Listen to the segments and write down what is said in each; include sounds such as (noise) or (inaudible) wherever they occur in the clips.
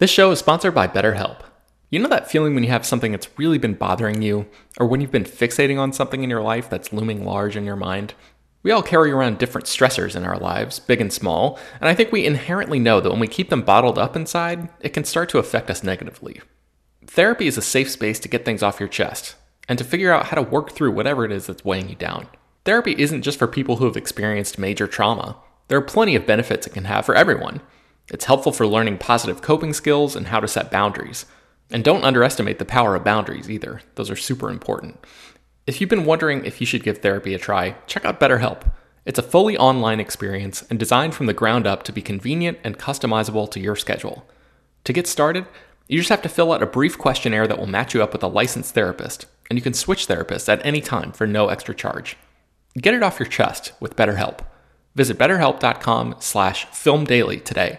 This show is sponsored by BetterHelp. You know that feeling when you have something that's really been bothering you, or when you've been fixating on something in your life that's looming large in your mind? We all carry around different stressors in our lives, big and small, and I think we inherently know that when we keep them bottled up inside, it can start to affect us negatively. Therapy is a safe space to get things off your chest and to figure out how to work through whatever it is that's weighing you down. Therapy isn't just for people who have experienced major trauma. There are plenty of benefits it can have for everyone. It's helpful for learning positive coping skills and how to set boundaries. And don't underestimate the power of boundaries either, those are super important. If you've been wondering if you should give therapy a try, check out BetterHelp. It's a fully online experience and designed from the ground up to be convenient and customizable to your schedule. To get started, you just have to fill out a brief questionnaire that will match you up with a licensed therapist, and you can switch therapists at any time for no extra charge. Get it off your chest with BetterHelp. Visit betterhelp.com slash filmdaily today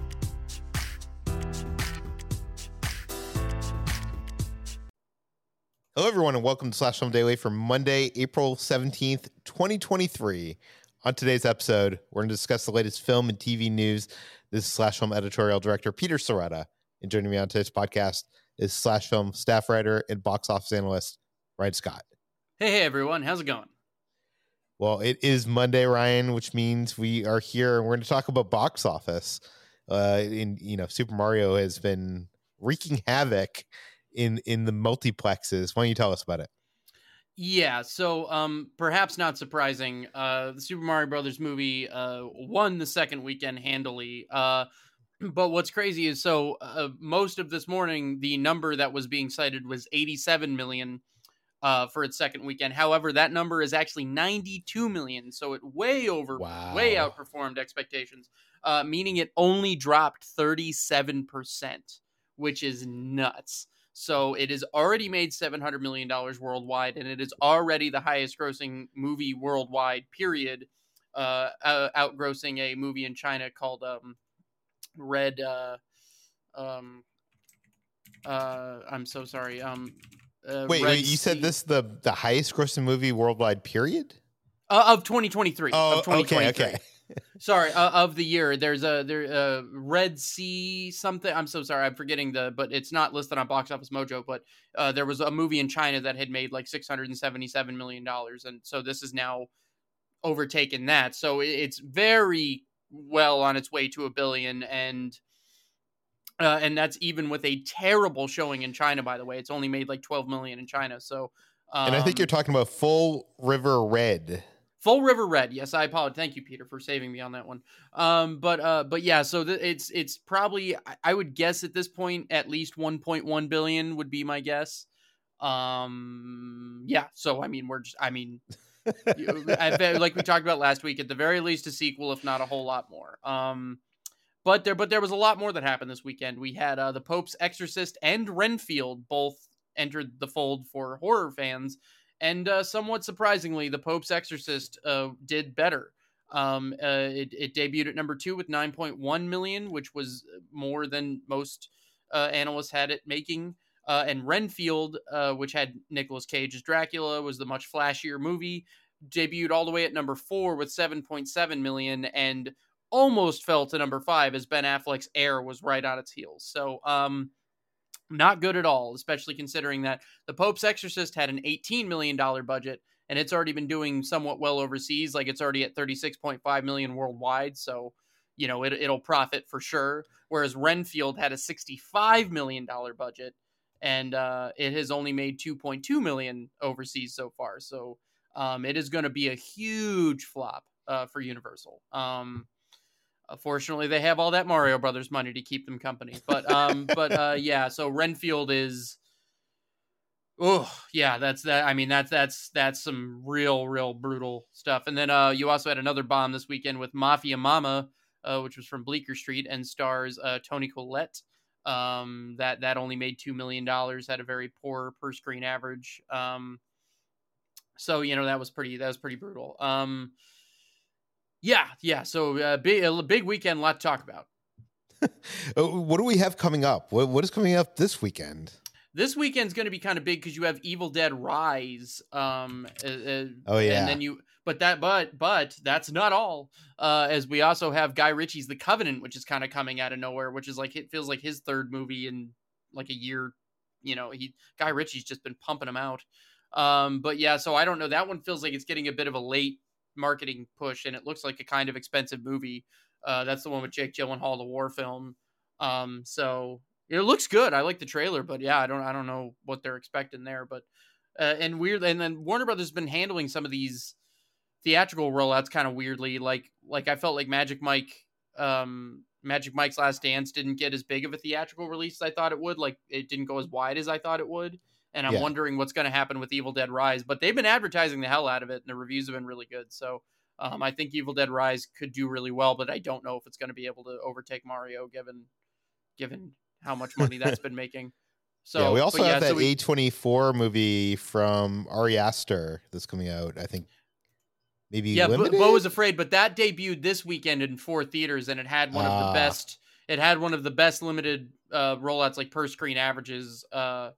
Hello, everyone, and welcome to Slash Film Daily for Monday, April 17th, 2023. On today's episode, we're going to discuss the latest film and TV news. This is Slash Film editorial director Peter Sciretta. And joining me on today's podcast is Slash Film staff writer and box office analyst Ryan Scott. Hey, hey, everyone. How's it going? Well, it is Monday, Ryan, which means we are here and we're going to talk about box office. Uh, in you know, Super Mario has been wreaking havoc in in the multiplexes. Why don't you tell us about it? Yeah, so um, perhaps not surprising, uh, the Super Mario Brothers movie uh, won the second weekend handily. Uh, but what's crazy is so uh, most of this morning, the number that was being cited was 87 million uh, for its second weekend. However, that number is actually 92 million, so it way over, Wow. way outperformed expectations, uh, meaning it only dropped 37 percent, which is nuts. So it has already made $700 million worldwide, and it is already the highest grossing movie worldwide, period, uh, uh, outgrossing a movie in China called um, Red. Uh, um, uh, I'm so sorry. Um, uh, Wait, Red wait, you said this the the highest grossing movie worldwide period? uh, of 2023. Oh, of okay, 2023. okay. Sorry uh, of the year there's a there uh red sea something i'm so sorry i'm forgetting the but it's not listed on box office mojo but uh there was a movie in china that had made like 677 million dollars and so this is now overtaken that so it's very well on its way to a billion and uh, and that's even with a terrible showing in China. By the way, it's only made like 12 million in China. So, um, and I think you're talking about Full River Red. Full River Red. Yes, I apologize. Thank you, Peter, for saving me on that one. Um, but uh, but yeah, so th- it's it's probably I- would guess at this point at least 1.1 billion would be my guess. Um, yeah. So I mean, we're just I mean, I (laughs) like we talked about last week, at the very least a sequel, if not a whole lot more. Um, but there but there was a lot more that happened this weekend. We had uh, the Pope's Exorcist and Renfield both entered the fold for horror fans and uh, somewhat surprisingly, The Pope's Exorcist uh, did better. Um, uh, it, it debuted at number two with 9.1 million, which was more than most uh, analysts had it making. Uh, and Renfield, uh, which had Nicolas Cage as Dracula, was the much flashier movie. Debuted all the way at number four with 7.7 million, and almost fell to number five as Ben Affleck's Air was right on its heels. So, um, not good at all, especially considering that the Pope's Exorcist had an $18 million budget and it's already been doing somewhat well overseas. Like it's already at 36.5 million worldwide. So, you know it, it'll profit for sure. Whereas Renfield had a sixty-five million dollar budget, and uh, it has only made two point two million overseas so far. So um, it is going to be a huge flop uh, for Universal. Um, fortunately, they have all that Mario Brothers money to keep them company. But um, (laughs) but uh, yeah, so Renfield is. Oh yeah, that's that. I mean, that's that's that's some real, real brutal stuff. And then uh, you also had another bomb this weekend with Mafia Mama, uh, which was from Bleecker Street and stars uh, Toni Collette. Um, that that only made two million dollars, had a very poor per screen average. Um, so you know that was pretty that was pretty brutal. Um, yeah, yeah. So uh, big a big weekend, a lot to talk about. (laughs) Oh, what do we have coming up? What what is coming up this weekend? This weekend's going to be kind of big because you have Evil Dead Rise. Um, uh, oh yeah, and then you, but that, but but that's not all. Uh, as we also have Guy Ritchie's The Covenant, which is kind of coming out of nowhere, which is like it feels like his third movie in like a year. You know, he Guy Ritchie's just been pumping them out. Um, but yeah, so I don't know. That one feels like it's getting a bit of a late marketing push, and it looks like a kind of expensive movie. Uh, that's the one with Jake Gyllenhaal, the war film. Um, so it looks good. I like the trailer, but yeah, I don't, I don't know what they're expecting there. But uh, and weird, and then Warner Brothers has been handling some of these theatrical rollouts kind of weirdly. Like, like I felt like Magic Mike, um, Magic Mike's Last Dance didn't get as big of a theatrical release as I thought it would. Like, it didn't go as wide as I thought it would and I'm yeah. wondering what's going to happen with Evil Dead Rise. But they've been advertising the hell out of it, and the reviews have been really good. So um, I think Evil Dead Rise could do really well, but I don't know if it's going to be able to overtake Mario given given how much money that's (laughs) been making. So yeah, we also have yeah, that so we, A24 movie from Ari Aster that's coming out. I think maybe yeah. Limited? Beau is afraid, but that debuted this weekend in four theaters, and it had one of the ah. best. It had one of the best limited uh, rollouts, like per screen averages. Uh,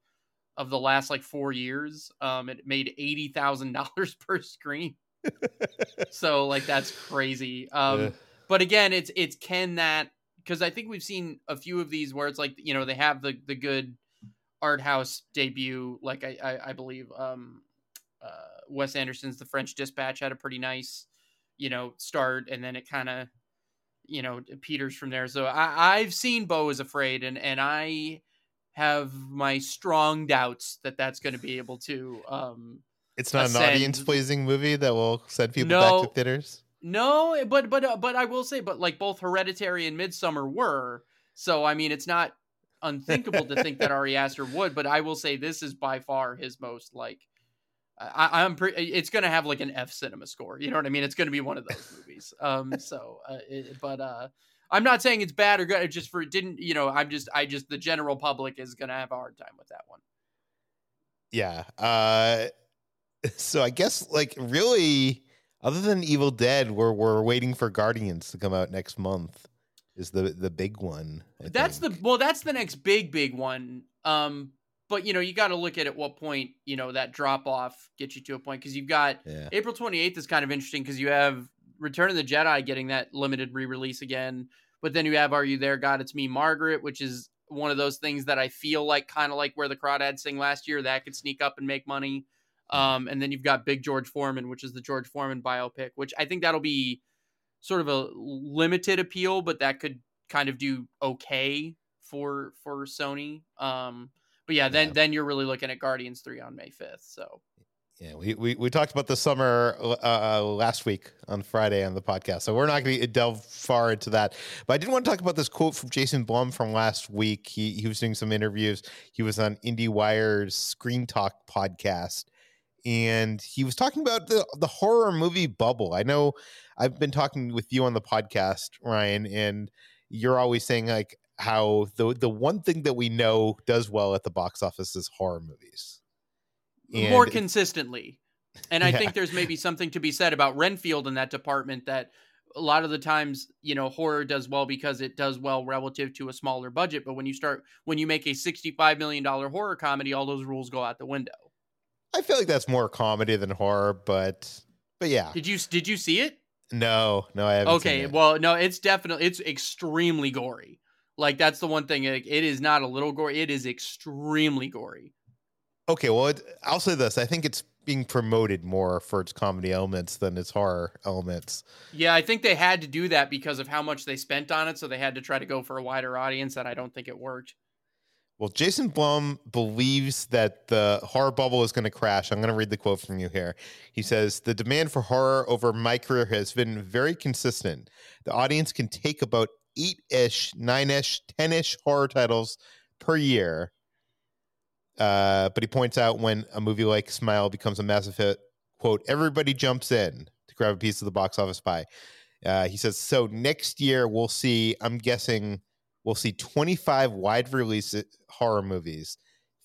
of the last like four years. Um, it made eighty thousand dollars (laughs) per screen. (laughs) so like that's crazy. Um, yeah. but again, it's it's can that because I think we've seen a few of these where it's like you know they have the the good art house debut. Like I I, I believe um, uh, Wes Anderson's The French Dispatch had a pretty nice you know start, and then it kind of you know peters from there. So I I've seen Beau is Afraid, and and I have my strong doubts that that's going to be able to. Um, it's not ascend. an audience pleasing movie that will send people no, back to theaters. No, but but uh, but I will say, but like both Hereditary and Midsommar were. So I mean, it's not unthinkable to think that (laughs) Ari Aster would. But I will say this is by far his most like. I, am pretty. It's going to have like an F cinema score. You know what I mean? It's going to be one of those movies. Um. So, uh, it, but uh, I'm not saying it's bad or good. Just for it didn't, you know, I'm just, I just, the general public is going to have a hard time with that one. Yeah. Uh, (laughs) so I guess like really, other than Evil Dead, we're we're waiting for Guardians to come out next month. Is the the big one? I that's think. the well, that's the next big big one. Um, but you know, you got to look at at what point you know that drop off gets you to a point because you've got yeah. April 28th is kind of interesting because you have Return of the Jedi getting that limited re release again. But then you have Are You There, God? It's Me, Margaret, which is one of those things that I feel like kind of like where the Crawdads sing last year that could sneak up and make money. Um, and then you've got Big George Foreman, which is the George Foreman biopic, which I think that'll be sort of a limited appeal, but that could kind of do okay for for Sony. Um, but yeah, then yeah. then you're really looking at Guardians three on May fifth. So yeah, we, we, we talked about the summer uh, uh, last week on Friday on the podcast, so we're not going to delve far into that. But I did want to talk about this quote from Jason Blum from last week. He he was doing some interviews. He was on IndieWire's Screen Talk podcast, and he was talking about the the horror movie bubble. I know I've been talking with you on the podcast, Ryan, and you're always saying like how the the one thing that we know does well at the box office is horror movies and more consistently. And I yeah. think there's maybe something to be said about Renfield in that department that a lot of the times, you know, horror does well because it does well relative to a smaller budget. But when you start, when you make a $65 million horror comedy, all those rules go out the window. I feel like that's more comedy than horror, but, but yeah. Did you, did you see it? No, no, I haven't. Okay. Well, no, it's definitely, it's extremely gory. Like that's the one thing. It is not a little gory. It is extremely gory. Okay, well, it, I'll say this: I think it's being promoted more for its comedy elements than its horror elements. Yeah, I think they had to do that because of how much they spent on it, so they had to try to go for a wider audience, and I don't think it worked. Well, Jason Blum believes that the horror bubble is going to crash. I'm going to read the quote from you here. He says, The demand for horror over my career has been very consistent. The audience can take about eight ish, nine ish, 10 ish horror titles per year. Uh, but he points out when a movie like Smile becomes a massive hit, quote, everybody jumps in to grab a piece of the box office pie. Uh, he says, So next year we'll see, I'm guessing we'll see 25 wide release horror movies.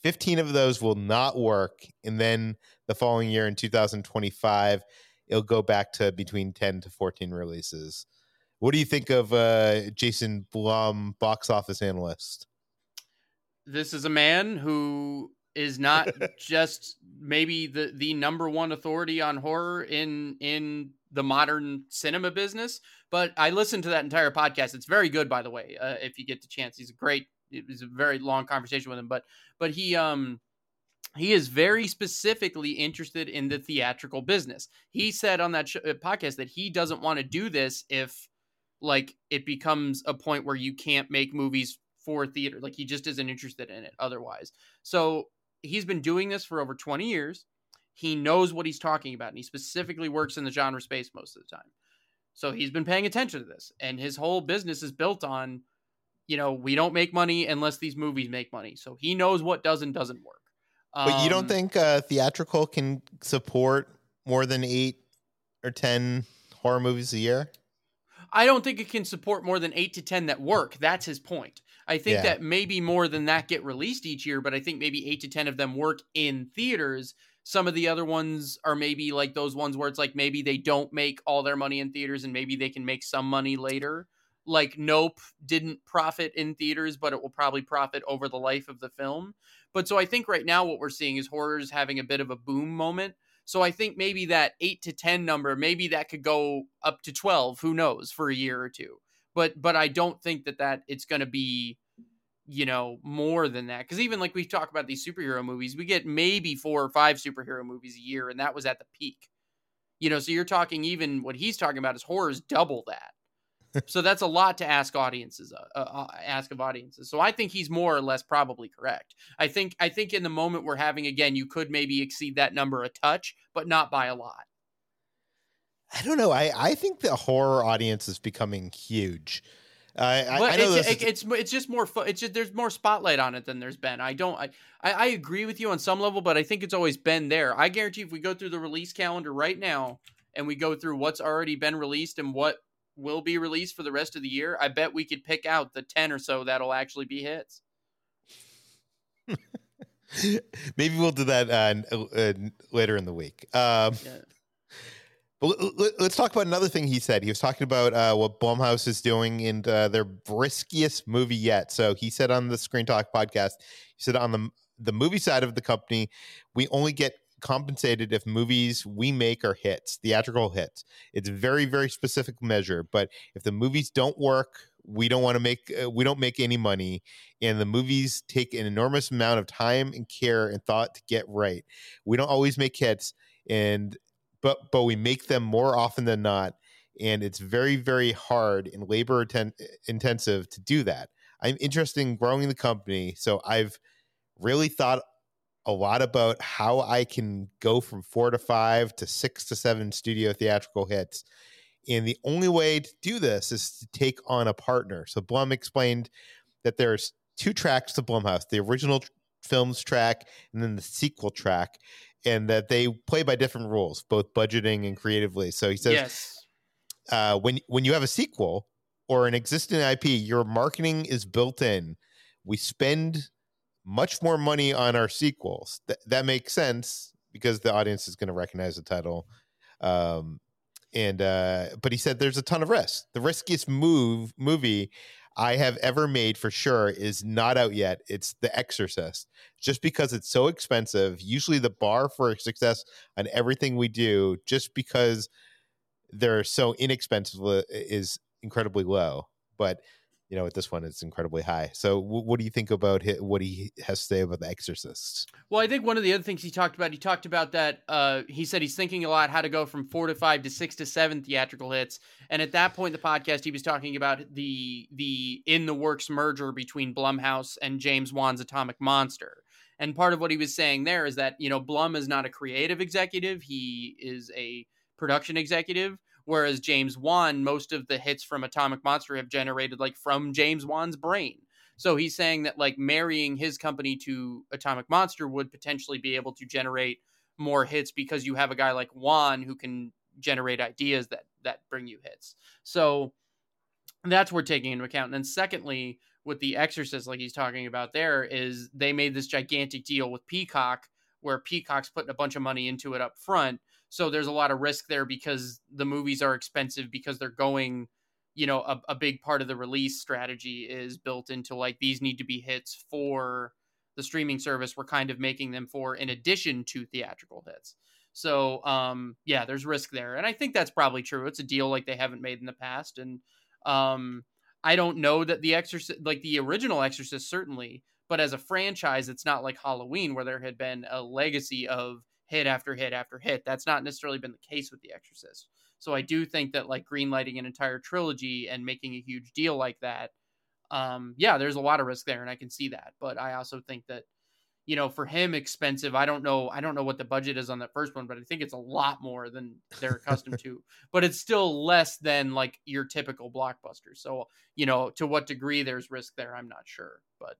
15 of those will not work. And then the following year in 2025, it'll go back to between 10 to 14 releases. What do you think of uh, Jason Blum, box office analyst? This is a man who is not (laughs) just maybe the the number one authority on horror in in the modern cinema business. But I listened to that entire podcast. It's very good, by the way. Uh, if you get the chance, he's a great. It was a very long conversation with him, but but he um he is very specifically interested in the theatrical business. He said on that sh- uh, podcast that he doesn't want to do this if like it becomes a point where you can't make movies for theater. Like he just isn't interested in it otherwise. So he's been doing this for over 20 years. He knows what he's talking about, and he specifically works in the genre space most of the time. So he's been paying attention to this, and his whole business is built on, you know, we don't make money unless these movies make money. So he knows what does and doesn't work. But um, you don't Um, think uh, theatrical can support more than eight or 10 horror movies a year? I don't think it can support more than eight to ten that work. That's his point. I think Yeah. that maybe more than that get released each year, but I think maybe eight to ten of them work in theaters. Some of the other ones are maybe like those ones where it's like maybe they don't make all their money in theaters and maybe they can make some money later. Like Nope didn't profit in theaters, but it will probably profit over the life of the film. But so I think right now what we're seeing is horrors having a bit of a boom moment. So I think maybe that eight to ten number, maybe that could go up to twelve. Who knows for a year or two? But but I don't think that that it's going to be, you know, more than that. Because even like we talk about these superhero movies, we get maybe four or five superhero movies a year, and that was at the peak. You know, so you're talking even what he's talking about is horrors double that. (laughs) so that's a lot to ask audiences, uh, uh, ask of audiences. So I think he's more or less probably correct. I think I think in the moment we're having again, you could maybe exceed that number a touch, but not by a lot. I don't know. I, I think the horror audience is becoming huge. Uh, I, But I know it's, this it- is- it's it's just more fun. It's just there's more spotlight on it than there's been. I don't. I, I I agree with you on some level, but I think it's always been there. I guarantee if we go through the release calendar right now and we go through what's already been released and what will be released for the rest of the year, I bet we could pick out the ten or so that'll actually be hits. (laughs) maybe we'll do that uh, uh, later in the week. Um, Yeah. But let's talk about another thing he said. He was talking about uh, what Blumhouse is doing in uh, their riskiest movie yet. So he said on the Screen Talk podcast, he said on the the movie side of the company, we only get compensated if movies we make are hits, theatrical hits. It's very very specific measure. But if the movies don't work, we don't want to make uh, we don't make any money, and the movies take an enormous amount of time and care and thought to get right. We don't always make hits, and but but we make them more often than not and it's very very hard and labor atten- intensive to do that. I'm interested in growing the company so i've really thought a lot about how i can go from four to five to six to seven studio theatrical hits and the only way to do this is to take on a partner. So blum explained that there's two tracks to blumhouse the original films track and then the sequel track and that they play by different rules, both budgeting and creatively. So he says, yes. uh, when when you have a sequel or an existing IP, your marketing is built in. We spend much more money on our sequels. Th- that makes sense because the audience is going to recognize the title. Um, and uh, but he said there's a ton of risk. The riskiest move movie I have ever made for sure is not out yet. It's The Exorcist. Just because it's so expensive, usually the bar for success on everything we do, just because they're so inexpensive, uh, is incredibly low. But you know, with this one, it's incredibly high. So, w- what do you think about hi- what he has to say about The Exorcist? Well, I think one of the other things he talked about, he talked about that. Uh, he said he's thinking a lot how to go from four to five to six to seven theatrical hits. And at that point in the podcast, he was talking about the the in the works merger between Blumhouse and James Wan's Atomic Monster. And part of what he was saying there is that you know Blum is not a creative executive; he is a production executive. Whereas James Wan, most of the hits from Atomic Monster have generated like from James Wan's brain. So he's saying that like marrying his company to Atomic Monster would potentially be able to generate more hits because you have a guy like Wan who can generate ideas that that bring you hits. So that's worth taking into account. And then secondly, with the Exorcist, like he's talking about there, is they made this gigantic deal with Peacock where Peacock's putting a bunch of money into it up front. So there's a lot of risk there because the movies are expensive because they're going, you know, a, a big part of the release strategy is built into like these need to be hits for the streaming service. We're kind of making them for in addition to theatrical hits. So um yeah, there's risk there. And I think that's probably true. It's a deal like they haven't made in the past. And um I don't know that the Exorcist like the original Exorcist certainly, but as a franchise, it's not like Halloween where there had been a legacy of hit after hit after hit. That's not necessarily been the case with The Exorcist. So I do think that like greenlighting an entire trilogy and making a huge deal like that, um, yeah, there's a lot of risk there, and I can see that. But I also think that, you know, for him, expensive. I don't know. I don't know what the budget is on that first one, but I think it's a lot more than they're accustomed (laughs) to. But it's still less than like your typical blockbuster. So you know, to what degree there's risk there, I'm not sure. But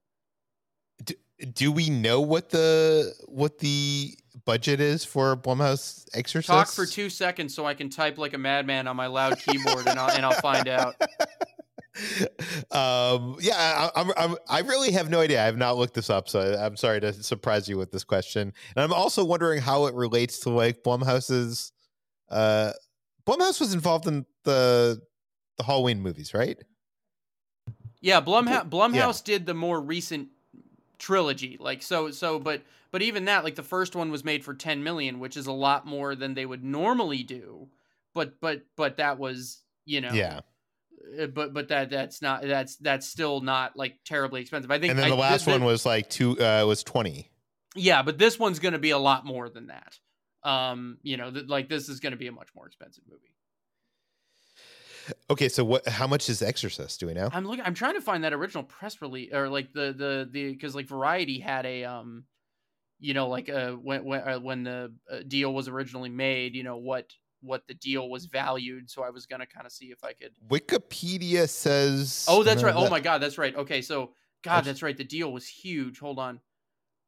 Do, do we know what the what the budget is for Blumhouse Exorcist? talk for two seconds so I can type like a madman on my loud keyboard, and I'll and I'll find out. (laughs) um yeah I, I'm, I'm i really have no idea. I have not looked this up so I, i'm sorry to surprise you with this question. And i'm also wondering how it relates to like blumhouse's uh blumhouse was involved in the the halloween movies right? Yeah, Blumhouse Blumhouse did the more recent trilogy. Like so so but but even that like the first one was made for 10 million, which is a lot more than they would normally do. But but but that was, you know. yeah uh, But but that that's not that's that's still not like terribly expensive. I think and then I- the last th- one was like two uh was 20 Yeah, but this one's going to be a lot more than that. Um, you know, th- like this is going to be a much more expensive movie. Okay so what how much is exorcist do we know I'm looking. I'm trying to find that original press release or like the the the because like Variety had a um, you know, like uh when when uh, when the uh, deal was originally made, you know what what the deal was valued. So I was gonna kind of see if I could. wikipedia says Oh, that's right. Oh my God, that's right. Okay, so God, That's- that's right. The deal was huge. Hold on.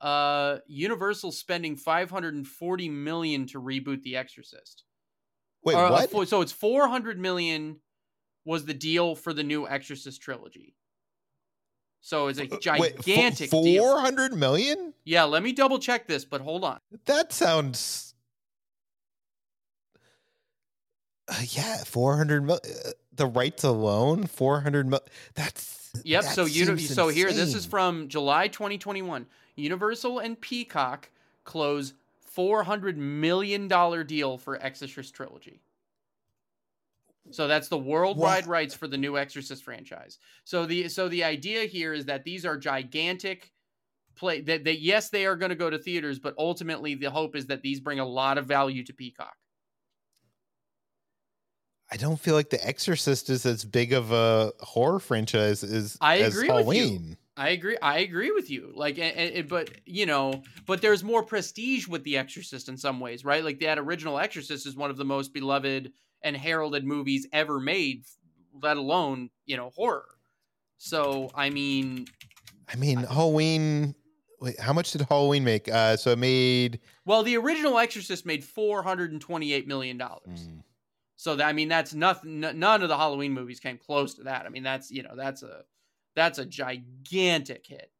Uh, Universal spending 540 million to reboot The Exorcist. wait uh, what so it's 400 million was the deal for the new Exorcist trilogy. So it's a Wait, gigantic fo- deal. 400 million Yeah, let me double check this, but hold on. That sounds. Uh, yeah, four hundred mil. Uh, the rights alone, four hundred mil. That's. Yep. that So you seems so here this is from July 2021. Universal and Peacock close 400 million dollar deal for Exorcist trilogy. So that's the worldwide What? rights for the new Exorcist franchise. So the so the idea here is that these are gigantic play that, that yes they are going to go to theaters, but ultimately the hope is that these bring a lot of value to Peacock. I don't feel like The Exorcist is as big of a horror franchise as I as agree with you. I agree. I agree with you. Like, and, and- but you know, but there's more prestige with The Exorcist in some ways, right? Like that original Exorcist is one of the most beloved and heralded movies ever made, let alone you know horror. So I mean, I mean, Halloween. Wait, how much did Halloween make? Uh, so it made. well, the original Exorcist made four hundred and twenty-eight million dollars. mm, So that, I mean, that's nothing. n- None of the Halloween movies came close to that. I mean, that's you know, that's a that's a gigantic hit.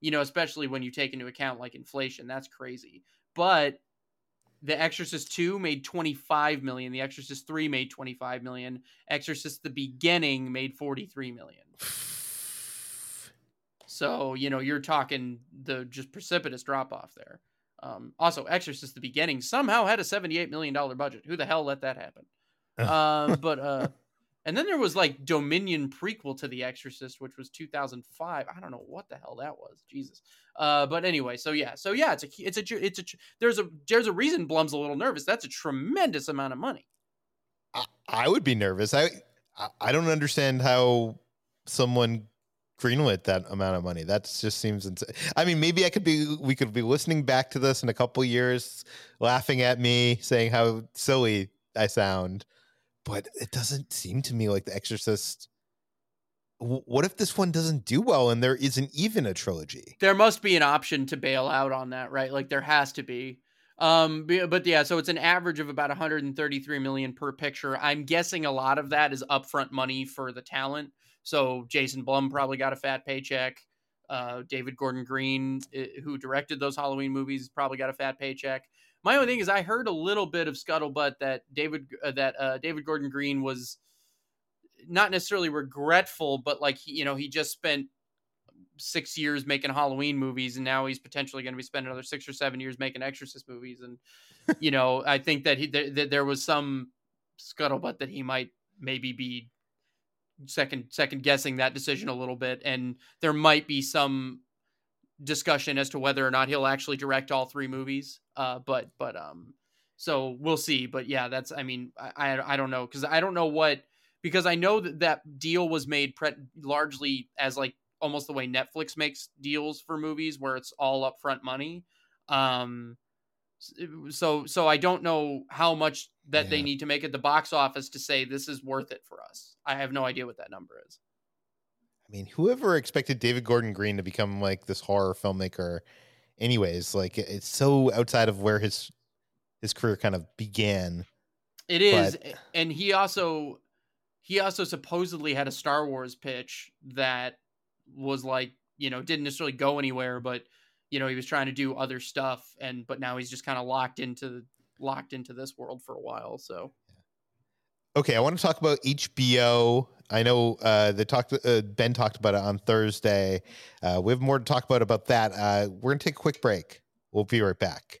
You know, especially when you take into account like inflation. That's crazy. But The Exorcist 2 made 25 million. The Exorcist 3 made 25 million. Exorcist the Beginning made 43 million. (sighs) So, you know, you're talking the just precipitous drop off there. Um, also, Exorcist the Beginning somehow had a $78 million budget. Who the hell let that happen? um, (laughs) but uh, And then there was like Dominion prequel to The Exorcist, which was 2005. I don't know what the hell that was. Jesus. Uh, but anyway, so yeah, so yeah, it's a it's a it's a there's a there's a reason Blum's a little nervous. That's a tremendous amount of money. I, I would be nervous. I I don't understand how someone greenlit that amount of money. That just seems insane. I mean, maybe I could be we could be listening back to this in a couple years, laughing at me, saying how silly I sound, but it doesn't seem to me like The Exorcist. What if this one doesn't do well and there isn't even a trilogy? There must be an option to bail out on that, right? Like there has to be. Um, but yeah, so it's an average of about 133 million per picture. I'm guessing a lot of that is upfront money for the talent. So Jason Blum probably got a fat paycheck. Uh, David Gordon Green, who directed those Halloween movies, probably got a fat paycheck. My only thing is, I heard a little bit of scuttlebutt that David uh, that uh, David Gordon Green was not necessarily regretful, but like he, you know, he just spent six years making Halloween movies, and now he's potentially going to be spending another six or seven years making Exorcist movies. And (laughs) you know, I think that he that there was some scuttlebutt that he might maybe be second second guessing that decision a little bit, and there might be some discussion as to whether or not he'll actually direct all three movies. Uh, but but um, so we'll see. But yeah, that's I mean I I, don't know because I don't know what because I know that that deal was made pre- largely as like almost the way Netflix makes deals for movies where it's all upfront money. Um, so so I don't know how much that yeah. they need to make at the box office to say this is worth it for us. I have no idea what that number is. I mean, whoever expected David Gordon Green to become like this horror filmmaker, anyways, like it's so outside of where his his career kind of began. It is, but... and he also he also supposedly had a Star Wars pitch that was like you know didn't necessarily go anywhere, but you know he was trying to do other stuff, and but now he's just kind of locked into locked into this world for a while. So Okay, I want to talk about HBO. I know uh, they talked. Uh, ben talked about it on Thursday. Uh, we have more to talk about about that. Uh, we're gonna take a quick break. We'll be right back.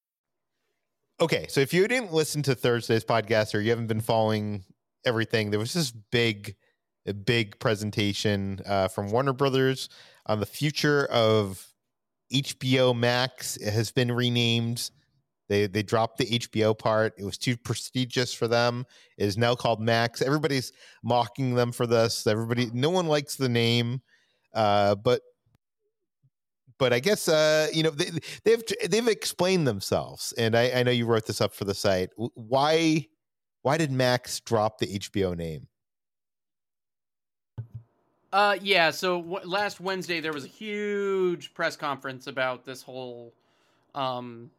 Okay, so if you didn't listen to Thursday's podcast or you haven't been following everything, there was this big, big presentation uh, from Warner Brothers on the future of HBO Max. It has been renamed. They they dropped the HBO part. It was too prestigious for them. It is now called Max. Everybody's mocking them for this. Everybody, no one likes the name, uh, but but I guess uh, you know they, they've they've explained themselves, and I, I know you wrote this up for the site. Why why did Max drop the HBO name? Uh, yeah. So w- last Wednesday there was a huge press conference about this whole um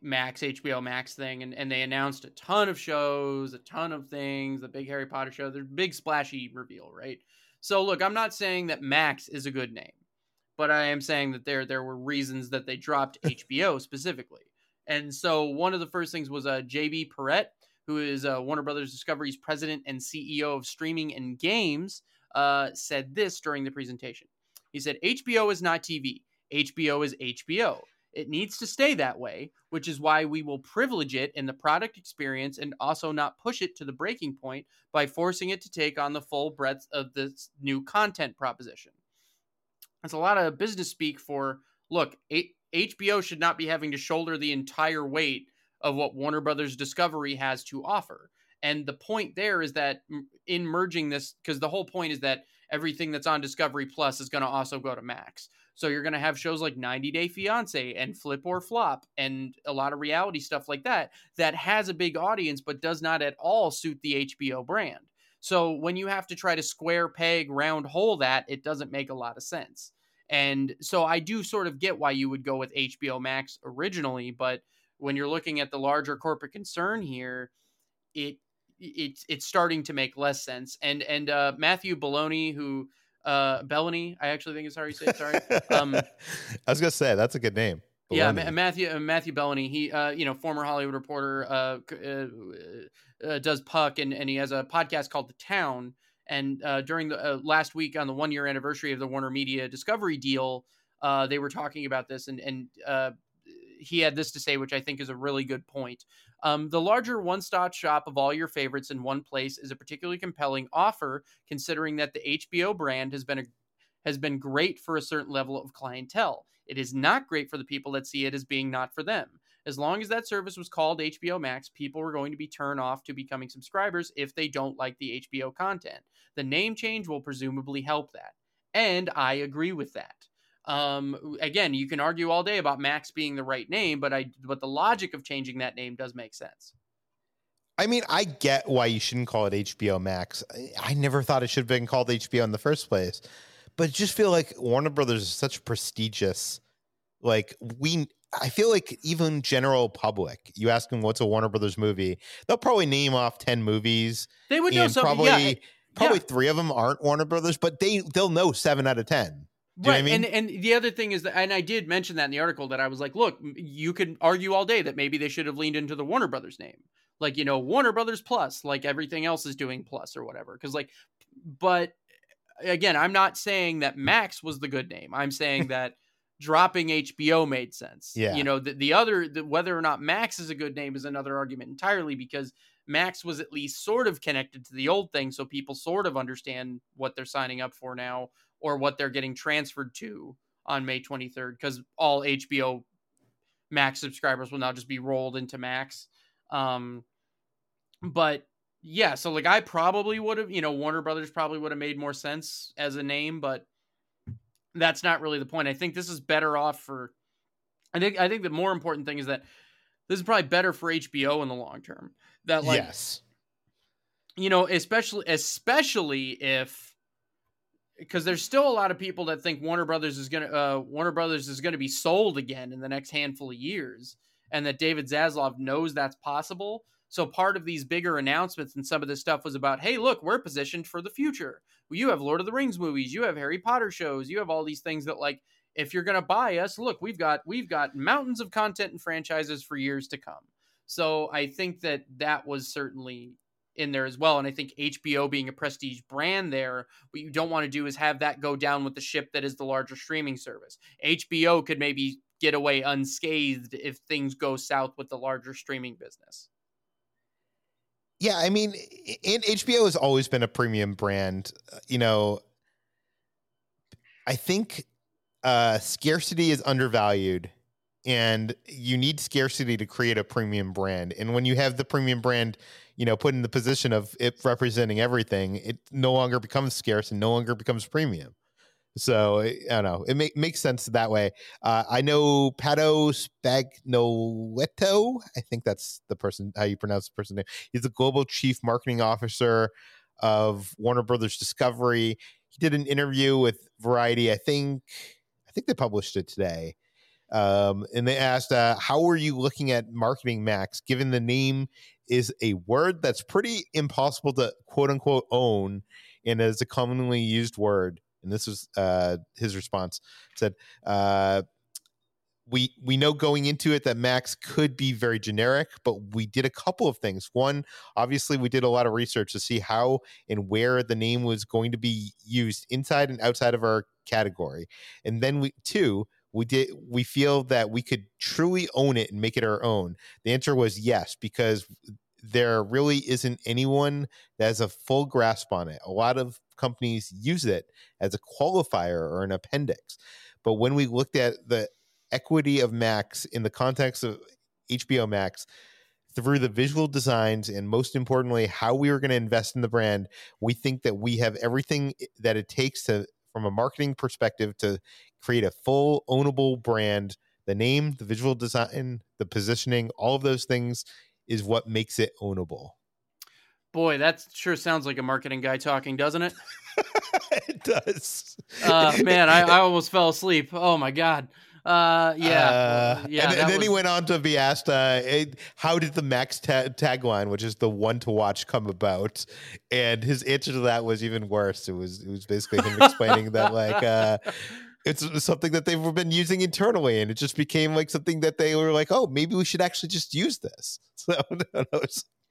Max HBO Max thing, and and they announced a ton of shows, a ton of things. The big Harry Potter show, there's big splashy reveal, right? So look, I'm not saying that Max is a good name but I am saying that there there were reasons that they dropped (laughs) HBO specifically. And so one of the first things was uh, JB Perrette, who is uh, Warner Brothers Discovery's president and CEO of streaming and games, uh, said this during the presentation. He said, HBO is not TV. HBO is HBO. It needs to stay that way, which is why we will privilege it in the product experience and also not push it to the breaking point by forcing it to take on the full breadth of this new content proposition. That's a lot of business speak for look, HBO should not be having to shoulder the entire weight of what Warner Brothers Discovery has to offer. And the point there is that in merging this, because the whole point is that everything that's on Discovery Plus is going to also go to Max. So you're going to have shows like 90 Day Fiance and Flip or Flop and a lot of reality stuff like that that has a big audience but does not at all suit the HBO brand. So when you have to try to square peg round hole that, it doesn't make a lot of sense. And so I do sort of get why you would go with HBO Max originally, but when you're looking at the larger corporate concern here, it it's it's starting to make less sense. And and uh, Matthew Baloney, who uh, Bellany, I actually think is how you say it. Sorry. (laughs) Um, I was gonna say that's a good name. Yeah, Matthew uh, Matthew Bellany. He, uh, you know, former Hollywood reporter, uh, uh, uh, does Puck, and and he has a podcast called The Town and uh, during the uh, last week on the one year anniversary of the Warner Media Discovery deal, uh, they were talking about this, and and uh, he had this to say, which I think is a really good point. Um, the larger one stop shop of all your favorites in one place is a particularly compelling offer, considering that the HBO brand has been a, has been great for a certain level of clientele. It is not great for the people that see it as being not for them as long as that service was called HBO Max, people were going to be turned off to becoming subscribers if they don't like the HBO content. The name change will presumably help that. And I agree with that. Um, again, you can argue all day about Max being the right name, but I but the logic of changing that name does make sense. I mean, I get why you shouldn't call it HBO Max. I never thought it should have been called HBO in the first place. But just feel like Warner Brothers is such prestigious like we I feel like even general public, you ask them what's a Warner Brothers movie, they'll probably name off ten movies. They would know some, probably yeah, probably yeah. three of them aren't Warner Brothers, but they they'll know seven out of ten. Do right, I mean? and and the other thing is that, and I did mention that in the article that I was like, look, you could argue all day that maybe they should have leaned into the Warner Brothers name, like you know Warner Brothers Plus, like everything else is doing Plus or whatever, because like, but again, I'm not saying that Max was the good name. I'm saying (laughs) that dropping HBO made sense. Yeah. You know, the, the other, the, whether or not Max is a good name is another argument entirely because Max was at least sort of connected to the old thing. So people sort of understand what they're signing up for now or what they're getting transferred to on May 23rd because all HBO Max subscribers will now just be rolled into Max. Um, but yeah, so like I probably would have, you know, Warner Brothers probably would have made more sense as a name, but that's not really the point. I think this is better off for. I think I think the more important thing is that this is probably better for HBO in the long term. That like yes, you know, especially especially if because there's still a lot of people that think Warner Brothers is gonna uh, Warner Brothers is gonna be sold again in the next handful of years, and that David Zaslav knows that's possible. So part of these bigger announcements and some of this stuff was about, hey, look, we're positioned for the future. You have Lord of the Rings movies, you have Harry Potter shows, you have all these things that like if you're going to buy us, look, we've got we've got mountains of content and franchises for years to come. So I think that that was certainly in there as well. And I think HBO being a prestige brand there, what you don't want to do is have that go down with the ship that is the larger streaming service. HBO could maybe get away unscathed if things go south with the larger streaming business. Yeah, I mean, and HBO has always been a premium brand. You know, I think uh, scarcity is undervalued and you need scarcity to create a premium brand. And when you have the premium brand, you know, put in the position of it representing everything, it no longer becomes scarce and no longer becomes premium. So I don't know. It make, makes sense that way. Uh, I know Pato Spagnoletto. I think that's the person how you pronounce the person name. He's the global chief marketing officer of Warner Brothers Discovery. He did an interview with Variety. I think I think they published it today. Um, and they asked, uh, "How are you looking at marketing Max, given the name is a word that's pretty impossible to quote unquote own, and is a commonly used word?" And this was uh, his response: said, uh, "We we know going into it that Max could be very generic, but we did a couple of things. One, obviously, we did a lot of research to see how and where the name was going to be used inside and outside of our category, and then we two." We did we feel that we could truly own it and make it our own. The answer was yes because there really isn't anyone that has a full grasp on it. A lot of companies use it as a qualifier or an appendix. But when we looked at the equity of max in the context of hbo max through the visual designs and most importantly how we were going to invest in the brand we think that we have everything that it takes to from a marketing perspective to create a full ownable brand. The name, the visual design, the positioning, all of those things is what makes it ownable. Boy, that sure sounds like a marketing guy talking, doesn't it? (laughs) it does. Uh, man, I, I almost fell asleep. Oh my god. Uh, yeah, uh, yeah. And, and then was... he went on to be asked, uh, "How did the Max ta- tagline, which is the one to watch, come about?" And his answer to that was even worse. It was it was basically him explaining that like uh, (laughs) it's something that they've been using internally, and it just became like something that they were like, "Oh, maybe we should actually just use this." (laughs) So (laughs) no, no,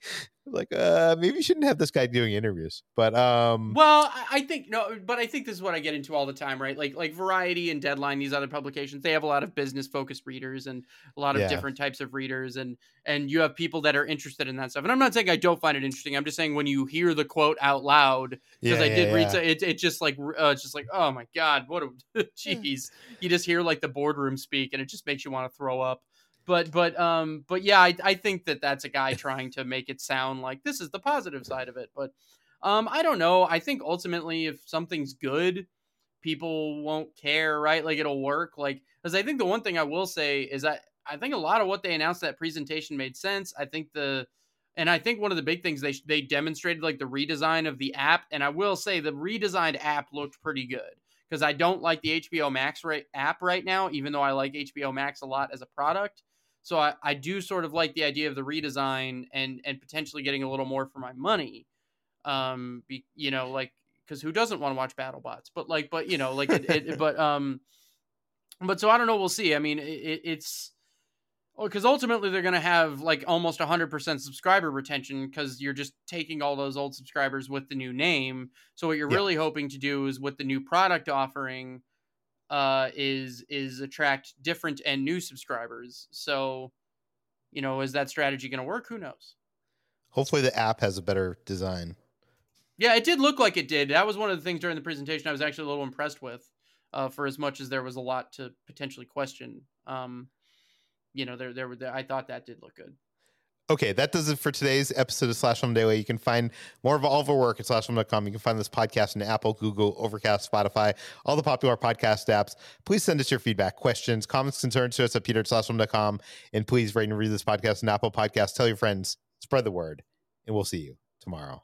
(laughs) like uh maybe you shouldn't have this guy doing interviews but um well i think no but i think this is what i get into all the time right? Like like variety and deadline these other publications they have a lot of business focused readers and a lot of yeah. different types of readers and and you have people that are interested in that stuff. And i'm not saying i don't find it interesting. I'm just saying when you hear the quote out loud because yeah, i did yeah, read it it just like uh, it's just like oh my god what a (laughs) jeez. You just hear like the boardroom speak and it just makes you want to throw up but but um but yeah I, I think that that's a guy trying to make it sound like this is the positive side of it but um i don't know. I think ultimately if something's good people won't care right? Like it'll work. Like because i think the one thing i will say is that i think a lot of what they announced that presentation made sense. I think the and i think one of the big things they they demonstrated like the redesign of the app and i will say the redesigned app looked pretty good because i don't like the hbo max right app right now even though i like hbo max a lot as a product so I, I do sort of like the idea of the redesign and and potentially getting a little more for my money. Um, be, you know, like because who doesn't want to watch BattleBots? But like, but you know, like it, it (laughs) but um, but so I don't know. We'll see. I mean, it, it's because ultimately they're going to have like almost 100% subscriber retention because you're just taking all those old subscribers with the new name so what you're yeah. really hoping to do is with the new product offering uh, is is attract different and new subscribers. So, you know, is that strategy going to work? Who knows? Hopefully, the app has a better design. Yeah, it did look like it did. That was one of the things during the presentation I was actually a little impressed with. Uh, for as much as there was a lot to potentially question, um, you know, there there were I thought that did look good. Okay, that does it for today's episode of Slash Film Daily. You can find more of all of our work at slashfilm.com. You can find this podcast in Apple, Google, Overcast, Spotify, all the popular podcast apps. Please send us your feedback, questions, comments, concerns to us at peter at slashfilm.com. And please rate and read this podcast in Apple Podcasts. Tell your friends, spread the word, and we'll see you tomorrow.